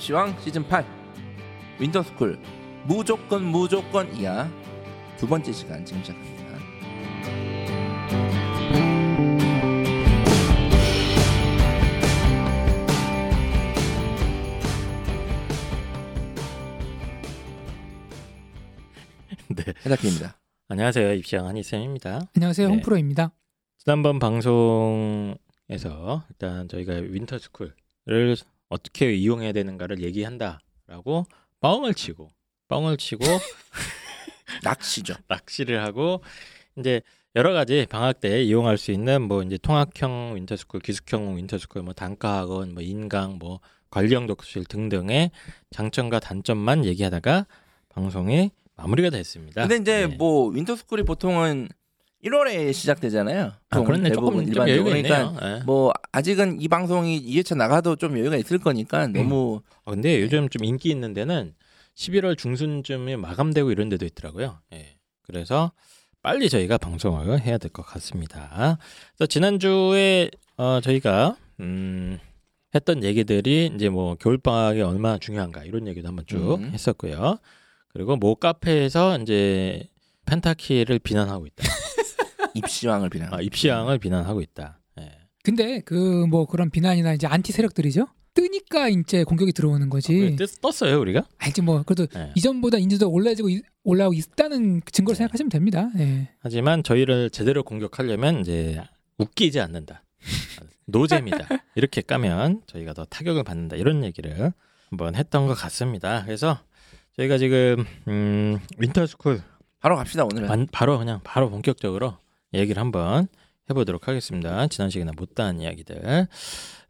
입시왕 시즌 8 winter school 무조건 무조건 이야 두 번째 시간 지금 시작합니다. 네. 해답입니다. 안녕하세요. 입시왕 한이쌤입니다. 안녕하세요. 네. 홍프로입니다. 지난번 방송에서 일단 저희가 winter school을 어떻게 이용해야 되는가를 얘기한다라고 뻥을 치고 뻥을 치고 낚시죠. 낚시를 하고 이제 여러 가지 방학 때 이용할 수 있는 뭐 이제 통학형 winter school, 기숙형 winter school, 뭐 단과학원, 뭐 인강, 뭐 관리형 독서실 등등의 장점과 단점만 얘기하다가 방송이 마무리가 됐습니다. 근데 이제 네. 뭐 winter school이 보통은 1월에 시작되잖아요. 아, 그렇네. 조금 일반적으로. 있네요. 예. 뭐 아직은 이 방송이 2회차 나가도 좀 여유가 있을 거니까 너무 아, 근데 요즘 좀 인기 있는 데는 11월 중순쯤에 마감되고 이런 데도 있더라고요. 예. 그래서 빨리 저희가 방송을 해야 될 것 같습니다. 그래서 지난주에 어, 저희가 음, 했던 얘기들이 이제 뭐 겨울 방학이 얼마나 중요한가 이런 얘기도 한번 쭉 음. 했었고요. 그리고 모 카페에서 이제 펜타키를 비난하고 있다. 입시왕을 비난. 아, 입시왕을 비난하고 있다. 예. 근데 그 뭐 그런 비난이나 이제 안티 세력들이죠. 뜨니까 이제 공격이 들어오는 거지. 뜻- 떴어요 우리가? 알지 뭐 그래도 예. 이전보다 인지도가 올라지고 이- 올라오고 있다는 증거를 네. 생각하시면 됩니다. 예. 하지만 저희를 제대로 공격하려면 이제 웃기지 않는다. 노잼이다. 이렇게 까면 저희가 더 타격을 받는다. 이런 얘기를 한번 했던 것 같습니다. 그래서 저희가 지금 음, winter school 바로 갑시다 오늘은. 반- 바로 그냥 바로 본격적으로 얘기를 한번 해보도록 하겠습니다. 지난 시간에 못다한 이야기들.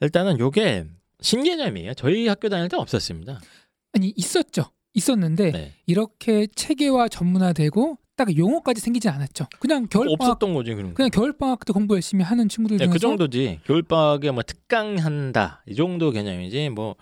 일단은 요게 신개념이에요. 저희 학교 다닐 때 없었습니다. 아니 있었죠. 있었는데 네. 이렇게 체계화 전문화되고 딱 용어까지 생기지 않았죠. 그냥 겨울방학 없었던 거지 그런 거. 그냥 겨울 방학 때 공부 열심히 하는 친구들 네, 중에서 그 정도지. 겨울 방학에 뭐 특강한다 이 정도 개념이지 뭐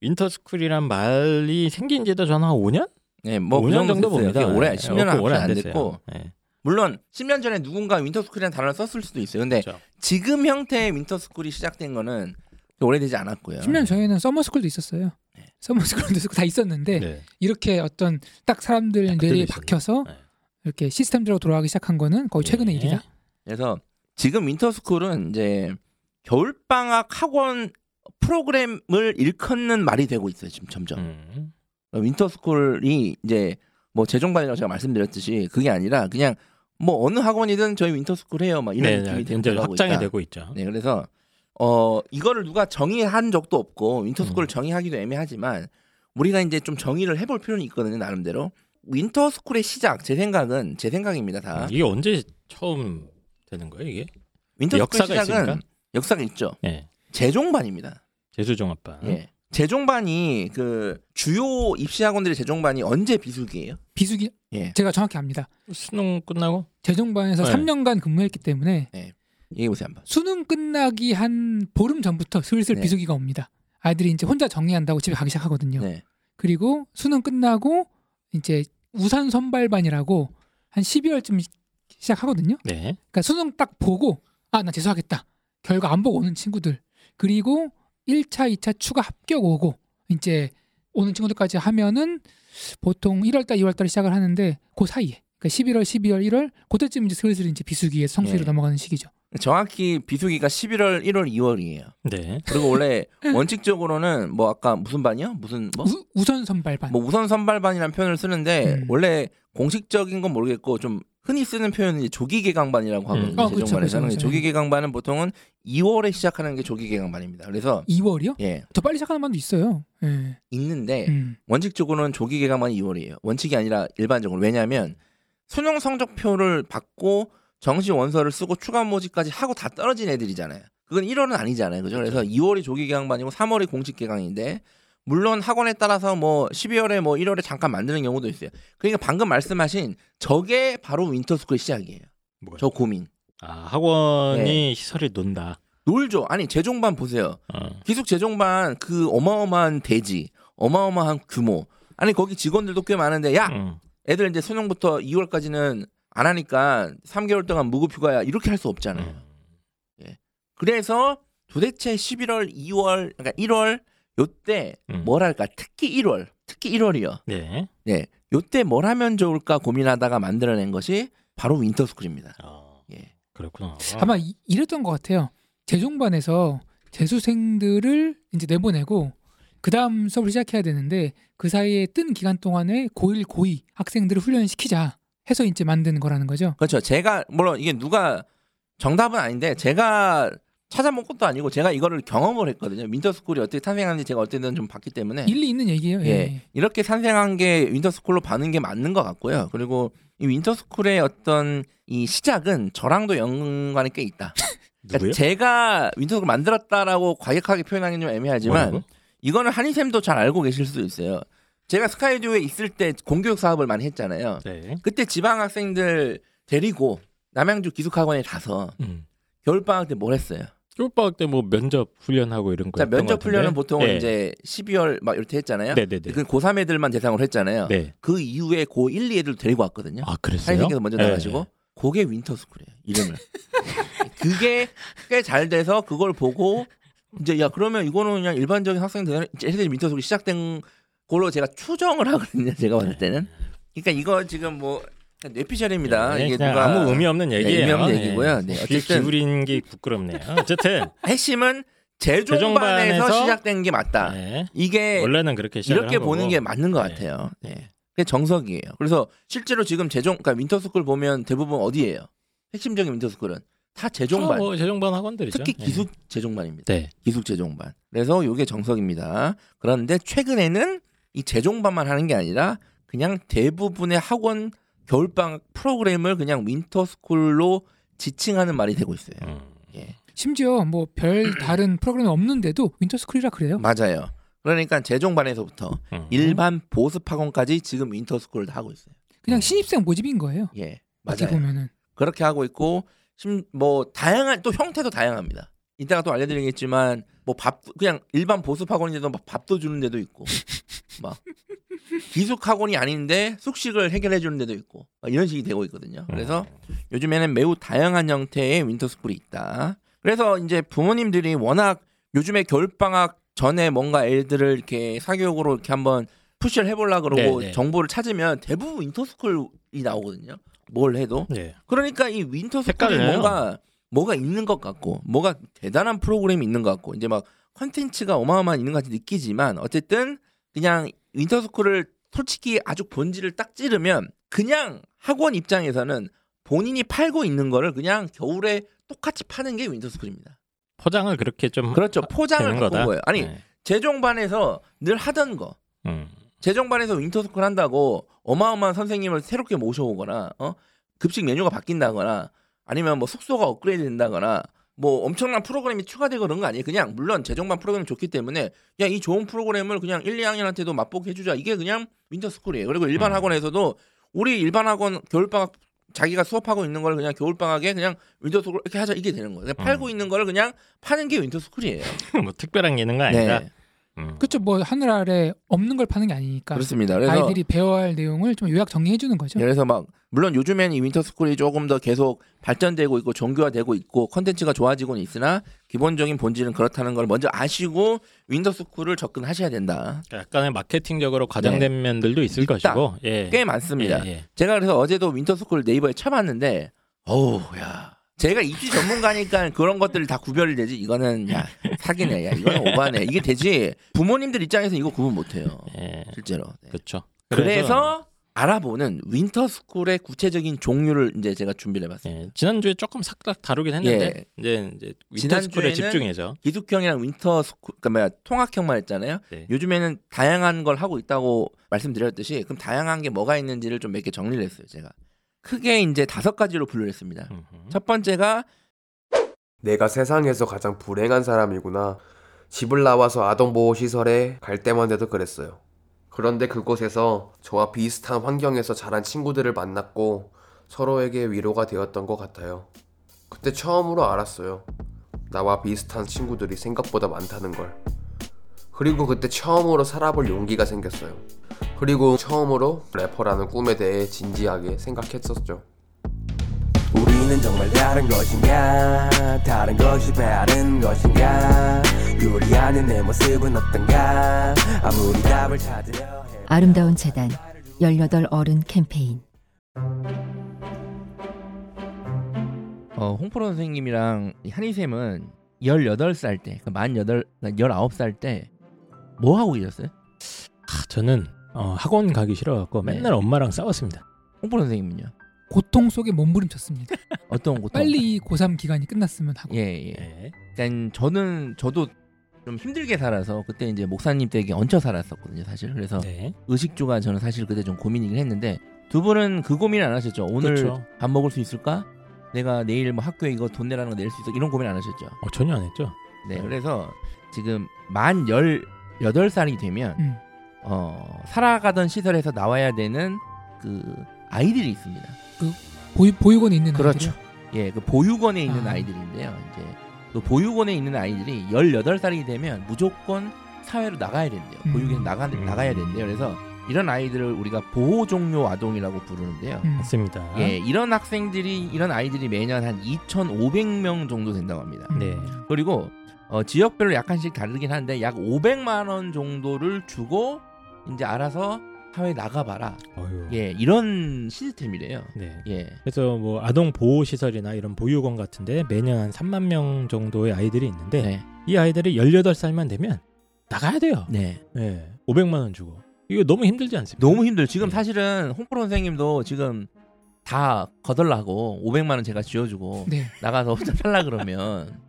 winter school이란 말이 생긴 지도 저는 한 5년? 네, 뭐그 5년 정도 됐어요. 봅니다. 올해 네, 10년은 오래 안 됐어요. 됐고 네. 물론 10년 전에 누군가 winter school이라는 단어를 썼을 수도 있어요. 근데 그렇죠. 지금 형태의 winter school이 시작된 거는 오래되지 않았고요. 10년 전에는 summer school도 있었어요. 네. summer school도 있었고 다 있었는데 네. 이렇게 어떤 딱 사람들 딱 뇌리에 들리시네. 박혀서 네. 이렇게 시스템적으로 돌아가기 시작한 거는 거의 최근의 네. 일이다. 그래서 지금 winter school은 이제 겨울방학 학원 프로그램을 일컫는 말이 되고 있어요. 지금 점점. 음. winter school이 이제 뭐 재종반이라고 제가 말씀드렸듯이 그게 아니라 그냥 뭐 어느 학원이든 저희 winter school 해요. 막 이런 네, 느낌이 네. 이제 되고 확장이 있다. 되고 있죠. 네, 그래서 어 이거를 누가 정의한 적도 없고 음. winter school을 정의하기도 애매하지만 우리가 이제 좀 정의를 해볼 필요는 있거든요 나름대로 winter school의 시작 제 생각은 제 생각입니다 다 이게 언제 처음 되는 거예요 이게? winter school 역사가 시작은 있습니까? 역사가 있죠 예. 재종반입니다 재수종합반. 예 재종반이 그 주요 입시 학원들의 재종반이 언제 비수기예요 비수기 예 제가 정확히 압니다. 수능 끝나고 재종반에서 네. 3년간 근무했기 때문에 얘기해 보세요 한번 수능 끝나기 한 보름 전부터 슬슬 네. 비수기가 옵니다. 아이들이 이제 혼자 정리한다고 집에 가기 시작하거든요. 네 그리고 수능 끝나고 이제 우산 선발반이라고 한 12월쯤 시작하거든요. 네. 그러니까 수능 딱 보고 아 나 재수하겠다. 결과 안 보고 오는 친구들. 그리고 1차, 2차 추가 합격 오고 이제 오는 친구들까지 하면은 보통 1월 달, 2월 달에 시작을 하는데 그 사이에 그러니까 11월, 12월, 1월 그때쯤 이제 슬슬 이제 비수기에 성수기로 네. 넘어가는 시기죠. 정확히 비수기가 11월 1월 2월이에요 네. 그리고 원래 원칙적으로는 뭐 아까 무슨 반이요 무슨 뭐 우, 우선 선발반. 뭐 우선 선발반이라는 표현을 쓰는데 음. 원래 공식적인 건 모르겠고 좀 흔히 쓰는 표현은 이제 조기 개강반이라고 하거든요. 음. 어, 그쵸, 그쵸, 그쵸. 조기 개강반은 보통은 2월에 시작하는 게 조기 개강반입니다. 그래서 2월이요? 예 더 빨리 시작하는 반도 있어요. 예. 있는데 음. 원칙적으로는 조기 개강반이 2월이에요. 원칙이 아니라 일반적으로 왜냐하면 수능 성적표를 받고 정시 원서를 쓰고 추가 모집까지 하고 다 떨어진 애들이잖아요. 그건 1월은 아니잖아요. 그죠? 그래서 2월이 조기 개강반이고 3월이 공식 개강인데 물론 학원에 따라서 뭐 12월에 뭐 1월에 잠깐 만드는 경우도 있어요. 그러니까 방금 말씀하신 저게 바로 winter school 시작이에요. 뭐가? 저 고민. 아 학원이 네. 시설이 논다. 놀죠. 아니 재종반 보세요. 어. 기숙 재종반 그 어마어마한 대지, 어마어마한 규모. 아니 거기 직원들도 꽤 많은데 야 음. 애들 이제 수능부터 2월까지는 안 하니까 3개월 동안 무급휴가야 이렇게 할 수 없잖아요. 음. 그래서 도대체 11월, 2월, 그러니까 1월 요때 음. 뭐랄까 특히 1월, 특히 1월이요. 네. 네, 요때 뭘 하면 좋을까 고민하다가 만들어낸 것이 바로 윈터스쿨입니다. 아, 예. 그렇구나. 아마 이, 이랬던 것 같아요. 재종반에서 재수생들을 이제 내보내고 그 다음 수업을 시작해야 되는데 그 사이에 뜬 기간 동안에 고1, 고2 학생들을 훈련시키자 해서 이제 만드는 거라는 거죠. 그렇죠. 제가 물론 이게 누가 정답은 아닌데 제가 찾아본 것도 아니고 제가 이거를 경험을 했거든요. winter school이 어떻게 탄생하는지 제가 어쨌든 좀 봤기 때문에 일리 있는 얘기예요. 예. 예. 이렇게 탄생한 게 winter school로 보는 게 맞는 것 같고요. 그리고 이 winter school의 어떤 이 시작은 저랑도 연관이 꽤 있다. 그러니까 누구요? 제가 winter school 만들었다라고 과격하게 표현하기는 좀 애매하지만 뭐라고? 이거는 한이쌤도 잘 알고 계실 수도 있어요. 제가 스카이에듀에 있을 때 공교육 사업을 많이 했잖아요. 네. 그때 지방 학생들 데리고 남양주 기숙학원에 가서 음. 겨울 방학 때 뭘 했어요? 겨울방학 때뭐 면접 훈련하고 이런 거. 자 면접 훈련은 보통 네. 이제 12월 막 이렇게 했잖아요. 네네네. 그 고3 애들만 대상으로 했잖아요. 네. 그 이후에 고1, 2 애들 데리고 왔거든요. 아 그랬어요? 한이쌤께서 먼저 네. 나가시고 그게 winter school이에요. 이름을. 그게 꽤 잘 돼서 그걸 보고 이제 야 그러면 이거는 그냥 일반적인 학생들 애들이 winter school이 시작된 걸로 제가 추정을 하거든요. 제가 봤을 때는. 그러니까 이거 지금 뭐 뇌피셜입니다. 네, 이게 누가 아무 의미 없는 얘기예요. 의미 없는 얘기고요. 네, 귀 어쨌든- 기울인 게 부끄럽네요. 어쨌든 핵심은 재종반에서 시작된 게 맞다. 네. 이게 원래는 그렇게 이렇게 한 보는 거고. 게 맞는 것 네. 같아요. 네. 그게 정석이에요. 그래서 실제로 지금 재종, 그러니까 winter school 보면 대부분 어디예요? 핵심적인 winter school은 다 재종반. 아, 뭐 재종반 학원들이죠. 특히 네. 기숙 재종반입니다. 네. 기숙 재종반. 그래서 이게 정석입니다. 그런데 최근에는 이 재종반만 하는 게 아니라 그냥 대부분의 학원 겨울방학 프로그램을 그냥 winter school로 지칭하는 말이 되고 있어요. 음. 예. 심지어 뭐 별 다른 프로그램이 없는데도 winter school이라 그래요. 맞아요. 그러니까 재종반에서부터 음. 일반 보습 학원까지 지금 winter school을 다 하고 있어요. 그냥 신입생 모집인 거예요. 예, 어떻게 맞아요. 보면은 그렇게 하고 있고 심, 뭐 다양한 또 형태도 다양합니다. 이따가 또 알려드리겠지만 뭐 밥 그냥 일반 보습 학원인데도 막 밥도 주는 데도 있고 막 기숙 학원이 아닌데 숙식을 해결해 주는 데도 있고 막 이런 식이 되고 있거든요. 그래서 요즘에는 매우 다양한 형태의 winter school이 있다. 그래서 이제 부모님들이 워낙 요즘에 겨울 방학 전에 뭔가 애들을 이렇게 사교육으로 이렇게 한번 push를 해보려 그러고 네, 네. 정보를 찾으면 대부분 winter school이 나오거든요. 뭘 해도. 네. 그러니까 이 winter school이. 뭔가 뭐가 있는 것 같고 뭐가 대단한 프로그램이 있는 것 같고 이제 막 컨텐츠가 어마어마한 있는 것 같이 느끼지만 어쨌든 그냥 winter school을 솔직히 아주 본질을 딱 찌르면 그냥 학원 입장에서는 본인이 팔고 있는 거를 그냥 겨울에 똑같이 파는 게 winter school입니다. 포장을 그렇게 좀 그렇죠. 포장을 되는 바꾼 거다. 거예요. 아니 네. 재종반에서 늘 하던 거 음. 재종반에서 winter school 한다고 어마어마한 선생님을 새롭게 모셔오거나 어? 급식 메뉴가 바뀐다거나 아니면 뭐 숙소가 업그레이드 된다거나 뭐 엄청난 프로그램이 추가되고 그런 거 아니에요. 그냥 물론 재종반 프로그램이 좋기 때문에 야이 좋은 프로그램을 그냥 1, 2학년한테도 맛보게 해주자. 이게 그냥 winter school이에요. 그리고 일반 음. 학원에서도 우리 일반 학원 겨울방학 자기가 수업하고 있는 걸 그냥 겨울방학에 그냥 winter school 이렇게 하자 이게 되는 거예요. 그냥 팔고 음. 있는 거를 그냥 파는 게 winter school이에요. 뭐 특별한 거 아니다. 네, 음. 그렇죠. 뭐 하늘 아래 없는 걸 파는 게 아니니까 그렇습니다. 그래서 아이들이 배워야 할 내용을 좀 요약 정리해 주는 거죠. 그래서 막 물론 요즘엔 이 winter school이 조금 더 계속 발전되고 있고 정교화되고 있고 컨텐츠가 좋아지고는 있으나 기본적인 본질은 그렇다는 걸 먼저 아시고 winter school을 접근하셔야 된다. 약간의 마케팅적으로 과장된 면들도 있을 네. 있다. 것이고. 예. 꽤 많습니다. 예, 예. 제가 그래서 어제도 winter school 네이버에 쳐봤는데 어우 야 제가 입시 전문가니까 그런 것들이 다 구별이 되지 이거는 야 사기네 야 이거는 오바네 이게 되지 부모님들 입장에서 이거 구분 못해요 예. 실제로 네. 그렇죠. 그래서 알아보는 winter school의 구체적인 종류를 이제 제가 준비를 해봤습니다. 예, 지난주에 조금 싹싹 다루긴 했는데 예. 이제 이제 winter school에 집중해서 기숙형이랑 winter school, 그러니까 뭐야 통학형만 했잖아요. 네. 요즘에는 다양한 걸 하고 있다고 말씀드렸듯이 그럼 다양한 게 뭐가 있는지를 좀 몇 개 정리를 했어요. 제가 크게 이제 다섯 가지로 분류를 했습니다. 음흠. 첫 번째가 내가 세상에서 가장 불행한 사람이구나. 집을 나와서 아동보호시설에 갈 때만 해도 그랬어요. 그런데 그곳에서 저와 비슷한 환경에서 자란 친구들을 만났고 서로에게 위로가 되었던 것 같아요. 그때 처음으로 알았어요. 나와 비슷한 친구들이 생각보다 많다는 걸. 그리고 그때 처음으로 살아볼 용기가 생겼어요. 그리고 처음으로 래퍼라는 꿈에 대해 진지하게 생각했었죠. 우리는 정말 다른 것인가 다른 것이 다른 것인가 유리한 하는 내 모습은 어떤가 아무리 답을 찾으려 해 아름다운 재단 18 어른 캠페인 어, 홍프로 선생님이랑 이 한희쌤은 18살 때, 그만 8, 19살 때 뭐 하고 계셨어요? 아, 저는 어, 학원 가기 싫어갖고 네. 맨날 엄마랑 싸웠습니다. 홍프로 선생님은요? 고통 속에 몸부림쳤습니다. 어떤 고통? 빨리 이 고3 기간이 끝났으면 하고. 예, 예. 예. 그러니까 저는 저도 좀 힘들게 살아서 그때 이제 목사님 댁에 얹혀 살았었거든요, 사실. 그래서 네. 의식주가 저는 사실 그때 좀 고민이긴 했는데 두 분은 그 고민 안 하셨죠? 오늘 그렇죠. 밥 먹을 수 있을까? 내가 내일 뭐 학교에 이거 돈 내라는 거 낼 수 있어? 이런 고민 안 하셨죠? 어, 전혀 안 했죠. 네, 그래서 지금 만 18살이 되면 음. 어, 살아가던 시설에서 나와야 되는 그 아이들이 있습니다. 보유, 보육원에 있는 그렇죠. 아이들이요? 예, 그 보육원에 있는 아. 아. 이들인데요 이제 그 보육원에 있는 아이들이 18살이 되면 무조건 사회로 나가야 된대요. 음. 보육에 나가 음. 나가야 된대요. 그래서 이런 아이들을 우리가 보호 종료 아동이라고 부르는데요. 음. 맞습니다. 예, 이런 학생들이 이런 아이들이 매년 한 2,500명 정도 된다고 합니다. 음. 네. 그리고 어, 지역별로 약간씩 다르긴 한데 약 500만 원 정도를 주고 이제 알아서 사회 나가봐라. 어휴. 예, 이런 시스템이래요. 네. 예, 그래서 뭐 아동 보호 시설이나 이런 보육원 같은데 매년 한 3만 명 정도의 아이들이 있는데 네, 이 아이들이 18살만 되면 나가야 돼요. 네. 네. 500만 원 주고. 이거 너무 힘들지 않습니까? 너무 힘들. 지금 네. 사실은 홍프로 선생님도 지금 다 거덜나고 500만 원 제가 지어주고 네. 나가서 혼자 살라 그러면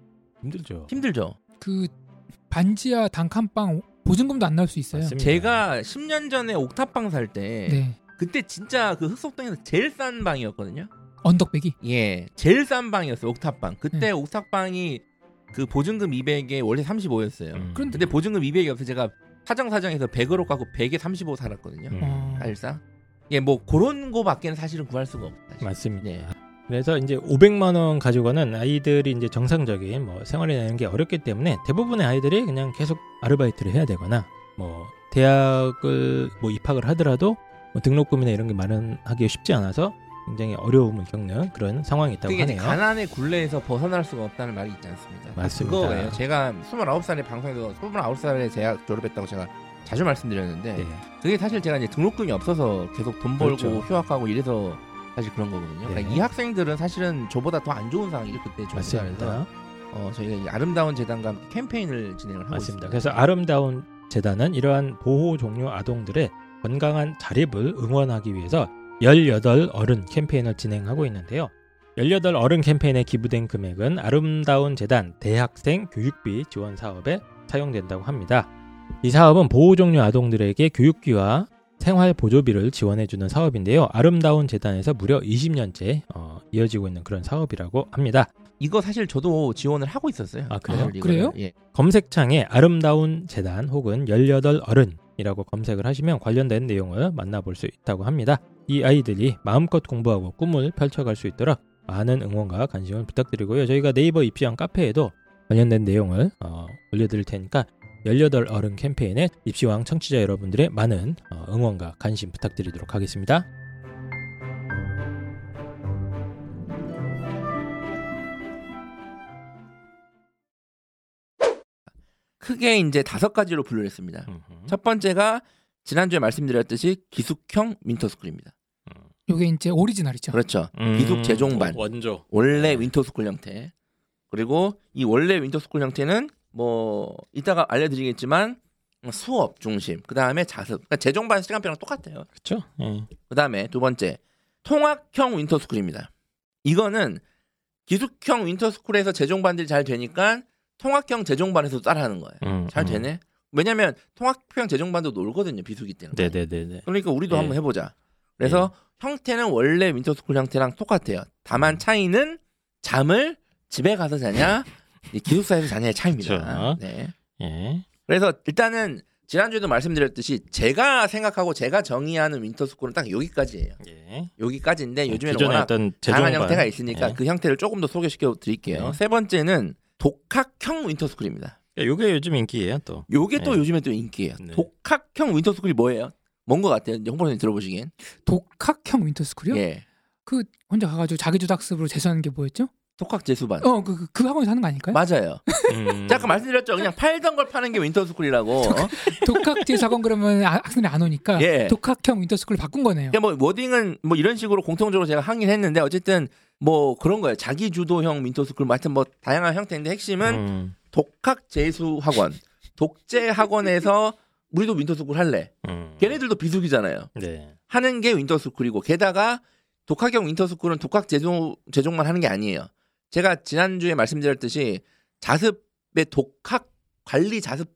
힘들죠. 힘들죠. 그 반지하 단칸방 보증금도 안 나올 수 있어요. 맞습니다. 제가 10년 전에 옥탑방 살때 네. 그때 진짜 그 흑석동에서 제일 싼 방이었거든요. 언덕배기. 예, 제일 싼 방이었어요. 옥탑방. 그때 네. 옥탑방이 그 보증금 200에 원래 35였어요. 음. 그런데 근데 보증금 200이 없어 제가 사정 사정해서 100으로 깎고 100에 35 살았거든요. 음. 어, 사실상. 예, 뭐 그런 거밖에는 사실은 구할 수가 없다. 맞습니다. 네. 그래서 이제 500만 원 가지고는 아이들이 이제 정상적인 뭐 생활이나 이런 게 어렵기 때문에 대부분의 아이들이 그냥 계속 아르바이트를 해야 되거나 뭐 대학을 뭐 입학을 하더라도 뭐 등록금이나 이런 게 마련하기 쉽지 않아서 굉장히 어려움을 겪는 그런 상황이 있다고 하네요. 가난의 굴레에서 벗어날 수가 없다는 말이 있지 않습니까? 맞습니다. 그거예요. 제가 29살에 방송에서 29살에 대학 졸업했다고 제가 자주 말씀드렸는데 네. 그게 사실 제가 이제 등록금이 없어서 계속 돈 벌고 그렇죠. 휴학하고 이래서 사실 그런 거거든요. 네. 그러니까 이 학생들은 사실은 저보다 더 안 좋은 상황이죠 그때. 그래서 어, 저희가 이 아름다운 재단과 함께 캠페인을 진행을 하고 맞습니다. 있습니다. 그래서 아름다운 재단은 이러한 보호 종료 아동들의 건강한 자립을 응원하기 위해서 18 어른 캠페인을 진행하고 있는데요. 18 어른 캠페인에 기부된 금액은 아름다운 재단 대학생 교육비 지원 사업에 사용된다고 합니다. 이 사업은 보호 종료 아동들에게 교육비와 생활 보조비를 지원해주는 사업인데요. 아름다운 재단에서 무려 20년째 어, 이어지고 있는 그런 사업이라고 합니다. 이거 사실 저도 지원을 하고 있었어요. 아, 그래요? 이거를. 그래요? 예. 검색창에 아름다운 재단 혹은 18 어른이라고 검색을 하시면 관련된 내용을 만나볼 수 있다고 합니다. 이 아이들이 마음껏 공부하고 꿈을 펼쳐갈 수 있도록 많은 응원과 관심을 부탁드리고요. 저희가 네이버 입시왕 카페에도 관련된 내용을 어, 올려드릴 테니까 18 어른 캠페인에 입시왕 청취자 여러분들의 많은 어, 응원과 관심 부탁드리도록 하겠습니다. 크게 이제 다섯 가지로 분류를 했습니다. 첫 번째가 지난주에 말씀드렸듯이 기숙형 윈터스쿨입니다. 요게 이제 오리지널이죠. 그렇죠. 음, 기숙 재종반. 원조. 원래 winter school 형태. 그리고 이 원래 winter school 형태는 뭐 이따가 알려드리겠지만 수업 중심. 그 다음에 자습. 그러니까 재종반 시간표랑 똑같아요. 그렇죠? 예. 그 다음에 두 번째 통학형 winter school입니다. 이거는 기숙형 winter school에서 재종반들이 잘 되니까 통학형 재종반에서 따라하는 거예요. 음, 잘 음. 되네. 왜냐면 통학형 재종반도 놀거든요. 비수기 때는. 네네네네. 그러니까 우리도 네. 한번 해보자. 그래서 형태는 원래 winter school 형태랑 똑같아요. 음. 다만 차이는 잠을 집에 가서 자냐, 이 기숙사에서 자냐의 차이입니다. 그렇죠. 네. 예. 그래서 일단은 지난주에도 말씀드렸듯이 제가 생각하고 제가 정의하는 winter school은 딱 여기까지예요. 예. 여기까지인데 요즘에는 기존에 워낙 어떤 다양한. 형태가 있으니까 예. 그 형태를 조금 더 소개시켜 드릴게요. 네. 세 번째는 독학형 winter school입니다. 예, 요게 요즘 인기예요 또. 요게 또 네. 요즘에 또 인기예요. 네. 독학형 winter school이 뭐예요? 뭔 것 같아요? 이제 홍보선님 들어보시기엔. 독학형 winter school이요? 예. 그 혼자 가가지고 자기주도학습으로 재수하는 게 뭐였죠? 독학 재수반. 어, 그, 그, 그 학원에서 하는 거 아닐까요? 맞아요. 음. 자, 아까 말씀드렸죠. 그냥 팔던 걸 파는 게 winter school이라고. 어? 독학 재수 학원 그러면 아- 학생들이 안 오니까 예. 독학형 winter school을 바꾼 거네요. 그러니까 뭐 wording은 뭐 이런 식으로 공통적으로 제가 하긴 했는데 어쨌든 뭐 그런 거예요. 자기 주도형 winter school 뭐 하여튼 뭐 다양한 형태인데 핵심은 음. 독학 재수 학원, 독재 학원에서 우리도 winter school 할래. 음. 걔네들도 비수기잖아요. 네. 하는 게 winter school이고 게다가 독학형 winter school은 독학 재종 재종만 하는 게 아니에요. 제가 지난주에 말씀드렸듯이 자습의 독학 관리 자습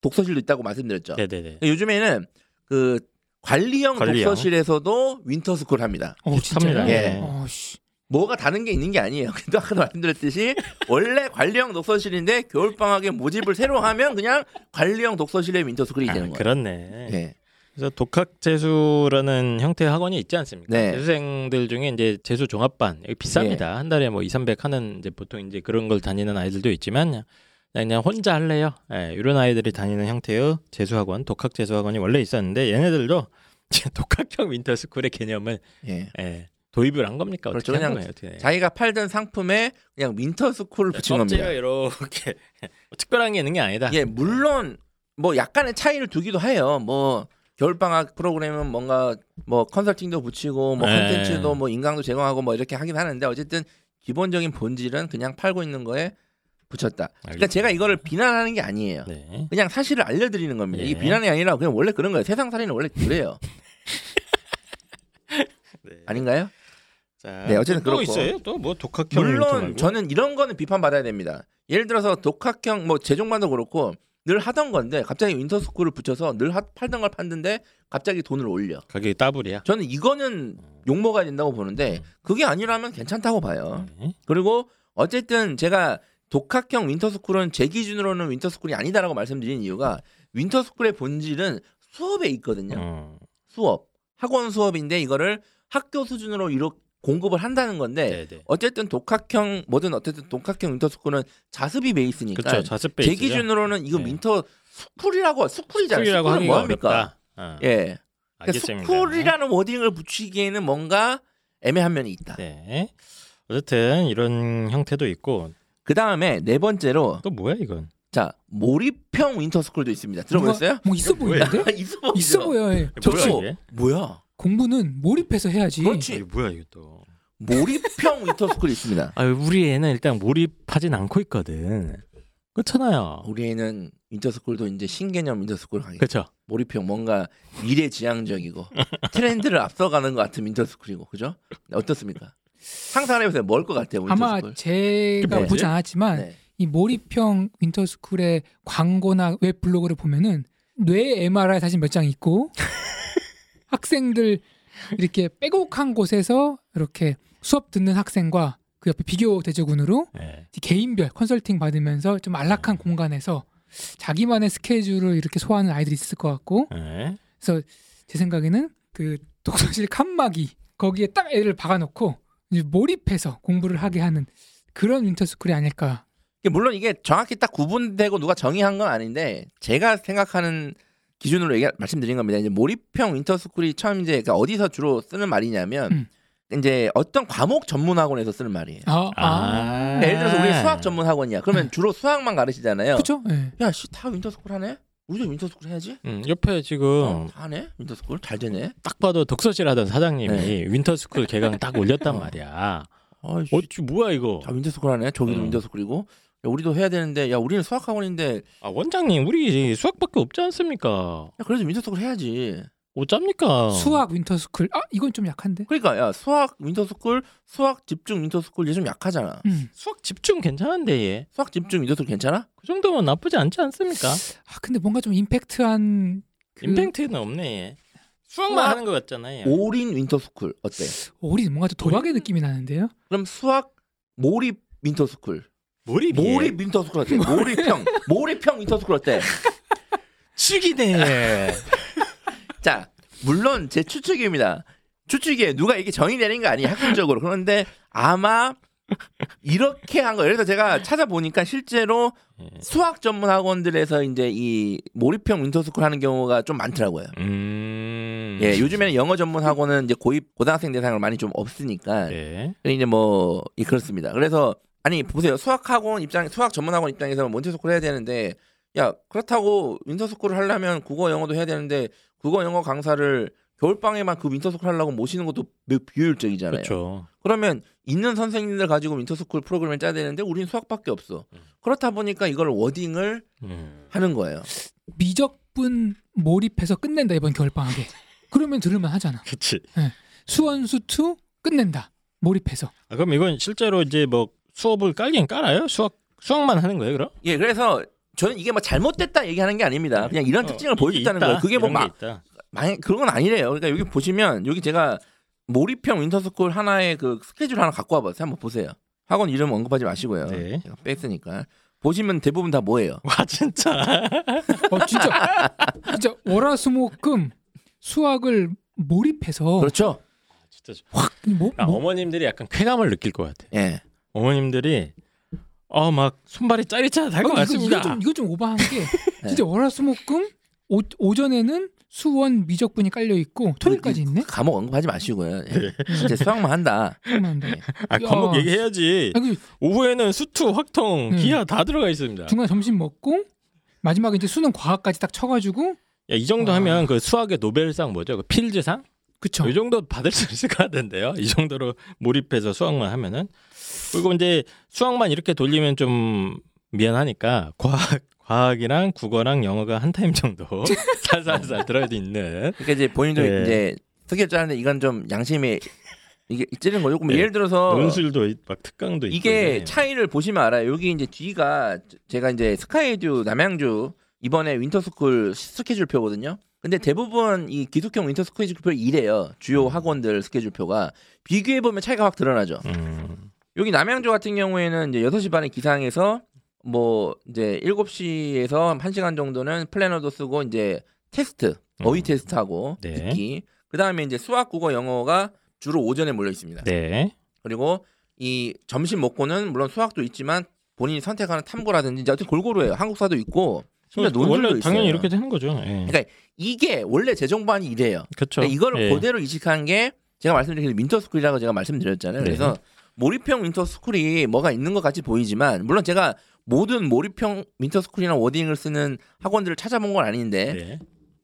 독서실도 있다고 말씀드렸죠. 네네네. 요즘에는 그 관리형, 관리형. 독서실에서도 winter school 합니다. 어, 비슷합니다. 진짜요? 예. 어, 씨. 뭐가 다른 게 있는 게 아니에요. 근데 아까도 말씀드렸듯이 원래 관리형 독서실인데 겨울 방학에 모집을 새로 하면 그냥 관리형 독서실의 winter school이 아, 되는 거예요. 그렇네. 네. 그래서 독학 재수라는 형태의 학원이 있지 않습니까? 네. 재수생들 중에 이제 재수 종합반 여기 비쌉니다. 한 달에 뭐 2, 300 하는 이제 보통 이제 그런 걸 다니는 아이들도 있지만 그냥, 혼자 할래요. 예, 이런 아이들이 다니는 형태의 재수 학원, 독학 재수 학원이 원래 있었는데 얘네들도 독학형 winter school의 개념을 예. 예, 도입을 한 겁니까? 그렇죠. 어떻게 한 그냥 거예요? 어떻게? 자기가 팔던 상품에 그냥 윈터스쿨을 붙인 껍질가 겁니다. 이렇게 특별한 게 있는 게 아니다. 예, 물론 뭐 약간의 차이를 두기도 해요. 뭐 겨울방학 프로그램은 뭔가 뭐 컨설팅도 붙이고 뭐 네. 콘텐츠도 뭐 인강도 제공하고 뭐 이렇게 하긴 하는데 어쨌든 기본적인 본질은 그냥 팔고 있는 거에 붙였다. 그러니까 알겠습니다. 제가 이거를 비난하는 게 아니에요. 네. 그냥 사실을 알려드리는 겁니다. 예. 이게 비난이 아니라 그냥 원래 그런 거예요. 세상 살이는 원래 그래요. 네. 아닌가요? 자, 네, 어쨌든 또 그렇고. 있어요? 또 뭐 독학형 물론? 저는 이런 거는 비판 받아야 됩니다. 예를 들어서 독학형 뭐 재종반도 그렇고 늘 하던 건데 갑자기 윈터스쿨을 붙여서 늘 하- 팔던 걸 팔는데 갑자기 돈을 올려. 가격이 따블이야. 저는 이거는 욕 먹어야 된다고 보는데 그게 아니라면 괜찮다고 봐요. 네. 그리고 어쨌든 제가 독학형 윈터스쿨은 제 기준으로는 윈터스쿨이 아니다라고 말씀드린 이유가 윈터스쿨의 본질은 수업에 있거든요. 음. 수업, 학원 수업인데 이거를 학교 수준으로 이렇게 공급을 한다는 건데 네, 네. 어쨌든 독학형 뭐든 어쨌든 독학형 윈터 스쿨은 자습이 베이스니까 그렇죠. 자습 제 베이스죠. 기준으로는 이거 네. 윈터 스쿨이라고 스쿨이잖아요. 스쿨이라고 스쿨은 하기가 뭐합니까? 어렵다. 어. 예. 그러니까. 스쿨이라는 wording을 붙이기에는 뭔가 애매한 면이 있다. 네. 어쨌든 이런 형태도 있고 그 다음에 네 번째로 또 뭐야 이건? 자 몰입형 윈터 스쿨도 있습니다. 들어보셨어요? 뭐 있어 보이는데? 있어 보이죠? 있어 보여. 이게? 뭐야? 공부는 몰입해서 해야지. 그렇지. 이게 뭐야 이게 또? 몰입형 윈터스쿨이 있습니다. 아 우리 애는 일단 몰입하진 않고 있거든. 그렇잖아요. 우리 애는 윈터스쿨도 이제 신개념 윈터스쿨 가겠 그렇죠. 몰입형 뭔가 미래지향적이고 트렌드를 앞서가는 것 같은 윈터스쿨이고 그죠? 어떻습니까? 상상을 해보세요. 뭘 것 같아요 아마 윈터스쿨? 제가 뭐지? 보진 않았지만 네. 이 몰입형 윈터스쿨의 광고나 웹 블로그를 보면은 뇌 MRI 사진 몇 장 있고 학생들 이렇게 빼곡한 곳에서 이렇게 수업 듣는 학생과 그 옆에 비교 대조군으로 네. 개인별 컨설팅 받으면서 좀 안락한 공간에서 자기만의 스케줄을 이렇게 소화하는 아이들이 있을 것 같고 네. 그래서 제 생각에는 그 독서실 칸막이 거기에 딱 애를 박아놓고 이제 몰입해서 공부를 하게 하는 그런 윈터스쿨이 아닐까. 물론 이게 정확히 딱 구분되고 누가 정의한 건 아닌데 제가 생각하는 기준으로 얘기 말씀드린 겁니다. 이제 몰입형 윈터스쿨이 처음 이제 그러니까 어디서 주로 쓰는 말이냐면 음. 이제 어떤 과목 전문 학원에서 쓰는 말이에요. 아, 아. 아. 예를 들어서 우리 수학 전문 학원이야. 그러면 주로 수학만 가르치잖아요. 그렇죠. 예. 야, 씨, 다 윈터스쿨 하네? 우리도 윈터스쿨 해야지? 음, 옆에 지금 어, 다 하네? 윈터스쿨? 잘 되네? 딱 봐도 독서실 하던 사장님이 네. 윈터스쿨 개강 딱 올렸단 어. 말이야. 아이씨, 어찌 뭐야 이거? 다 윈터스쿨 하네? 저기도 음. 윈터스쿨이고? 야, 우리도 해야 되는데, 야, 우리는 수학 학원인데, 아 원장님 우리 수학밖에 없지 않습니까? 야, 그래도 윈터스쿨 해야지. 어쩝니까? 수학 윈터스쿨. 아 이건 좀 약한데. 그러니까, 야, 수학 윈터스쿨, 수학 집중 윈터스쿨 얘 좀 약하잖아. 음. 수학 집중 괜찮은데 얘. 수학 집중 윈터스쿨 괜찮아? 그 정도면 나쁘지 않지 않습니까? 아 근데 뭔가 좀 임팩트한 그 임팩트는 없네 얘. 수학만 수학- 하는 것 같잖아요. 올인 윈터스쿨 어때? 우리 뭔가 좀 도박의 느낌이 나는데요. 그럼 수학 몰입 윈터스쿨. 몰입이 몰입 윈터스쿨 어때? 몰입형. 몰입형 윈터스쿨 어때? 죽이네. 자, 물론 제 추측입니다. 추측이에요. 누가 이게 정의 내린 거 아니에요. 학술적으로. 그런데 아마 이렇게 한 거. 예를 들어서 제가 찾아보니까 실제로 예. 수학 전문 학원들에서 이제 이 몰입형 윈터스쿨 하는 경우가 좀 많더라고요. 음. 예, 요즘에는 영어 전문 학원은 이제 고입 고등학생 대상으로 많이 좀 없으니까 네. 이제 뭐 예, 그렇습니다. 그래서 아니 보세요. 수학 학원 입장 수학 전문 학원 입장에서 윈터스쿨 해야 되는데 야 그렇다고 윈터스쿨을 하려면 국어 영어도 해야 되는데 국어 영어 강사를 겨울방학에만 그 윈터스쿨 하려고 모시는 것도 매우 비효율적이잖아요. 그렇죠. 그러면 있는 선생님들 가지고 윈터스쿨 프로그램을 짜야 되는데 우리는 수학밖에 없어. 음. 그렇다 보니까 이걸 wording을 음. 하는 거예요. 미적분 몰입해서 끝낸다 이번 겨울방학에. 그러면 들을만 하잖아. 그렇지. 수one 수two 끝낸다. 몰입해서. 아, 그럼 이건 실제로 이제 뭐 수업을 깔긴 깔아요? 수학 수학만 하는 거예요, 그럼? 예, 그래서 저는 이게 뭐 잘못됐다 얘기하는 게 아닙니다. 그냥 이런 어, 특징을 보여줬다는 있다. 거예요. 그게 뭐 이런 게막 있다. 만약 그런 건 아니래요. 그러니까 여기 보시면 여기 제가 몰입형 윈터스쿨 하나의 그 스케줄 하나 갖고 와봤어요. 한번 보세요. 학원 이름 언급하지 마시고요. 네. 제가 뺐으니까 보시면 대부분 다 뭐예요? 와 진짜. 어 진짜 진짜 월화수목금 수학을 몰입해서 그렇죠? 진짜. 뭐, 아, 뭐 어머님들이 약간 쾌감을 느낄 것 같아. 예. 어머님들이 어막 손발이 짜릿짜릿할 것 이거, 같습니다. 이거 좀 이거 좀 오바한 게 네. 진짜 월화수목금 오, 오전에는 수원 미적분이 깔려 있고 토요일까지 있네. 과목 언급하지 마시고요. 예. 진짜 수학만 한다. 아 야. 얘기해야지. 아, 그 오후에는 수투, 확통, 음. 기하 다 들어가 있습니다. 중간 점심 먹고 마지막에 이제 수능 과학까지 딱 쳐가지고 야, 이 정도 와. 하면 그 수학의 노벨상 뭐죠? 그 필즈상? 그쵸. 이 정도 받을 수 있을 것 같은데요. 이 정도로 몰입해서 수학만 하면은 그리고 이제 수학만 이렇게 돌리면 좀 미안하니까 과학 과학이랑 국어랑 영어가 한 타임 정도 살살살 들어야 있는 그러니까 이제 본인도 네. 이제 스케줄 짜는데 이건 좀 양심에 이게 찌는 거죠. 그럼 네. 예를 들어서 논술도 있- 막 특강도 있고 이게 이제. 차이를 보시면 알아요. 여기 이제 뒤가 제가 이제 스카이듀 남양주 이번에 윈터스쿨 스케줄표거든요. 근데 대부분 이 기숙형 윈터 스케줄표 이래요. 주요 학원들 스케줄표가 비교해 보면 차이가 확 드러나죠. 음. 여기 남양주 같은 경우에는 이제 6시 반에 기상해서 뭐 이제 7시에서 1시간 정도는 플래너도 쓰고 이제 테스트, 어휘 음. 테스트하고 네. 듣기. 그다음에 이제 수학, 국어, 영어가 주로 오전에 몰려 있습니다. 네. 그리고 이 점심 먹고는 물론 수학도 있지만 본인이 선택하는 탐구라든지 이제 어쨌든 골고루 해요. 한국사도 있고 심지어 논술도 원래 있어요. 당연히 이렇게 되는 거죠. 예. 그러니까 이게 원래 재종반이 이래요. 그렇죠. 그러니까 이거를 예. 그대로 이식한 게 제가 말씀드린 그 윈터스쿨이라고 제가 말씀드렸잖아요. 네. 그래서 몰입형 윈터스쿨이 뭐가 있는 것 같이 보이지만 물론 제가 모든 몰입형 윈터스쿨이나 wording을 쓰는 학원들을 찾아본 건 아닌데 네.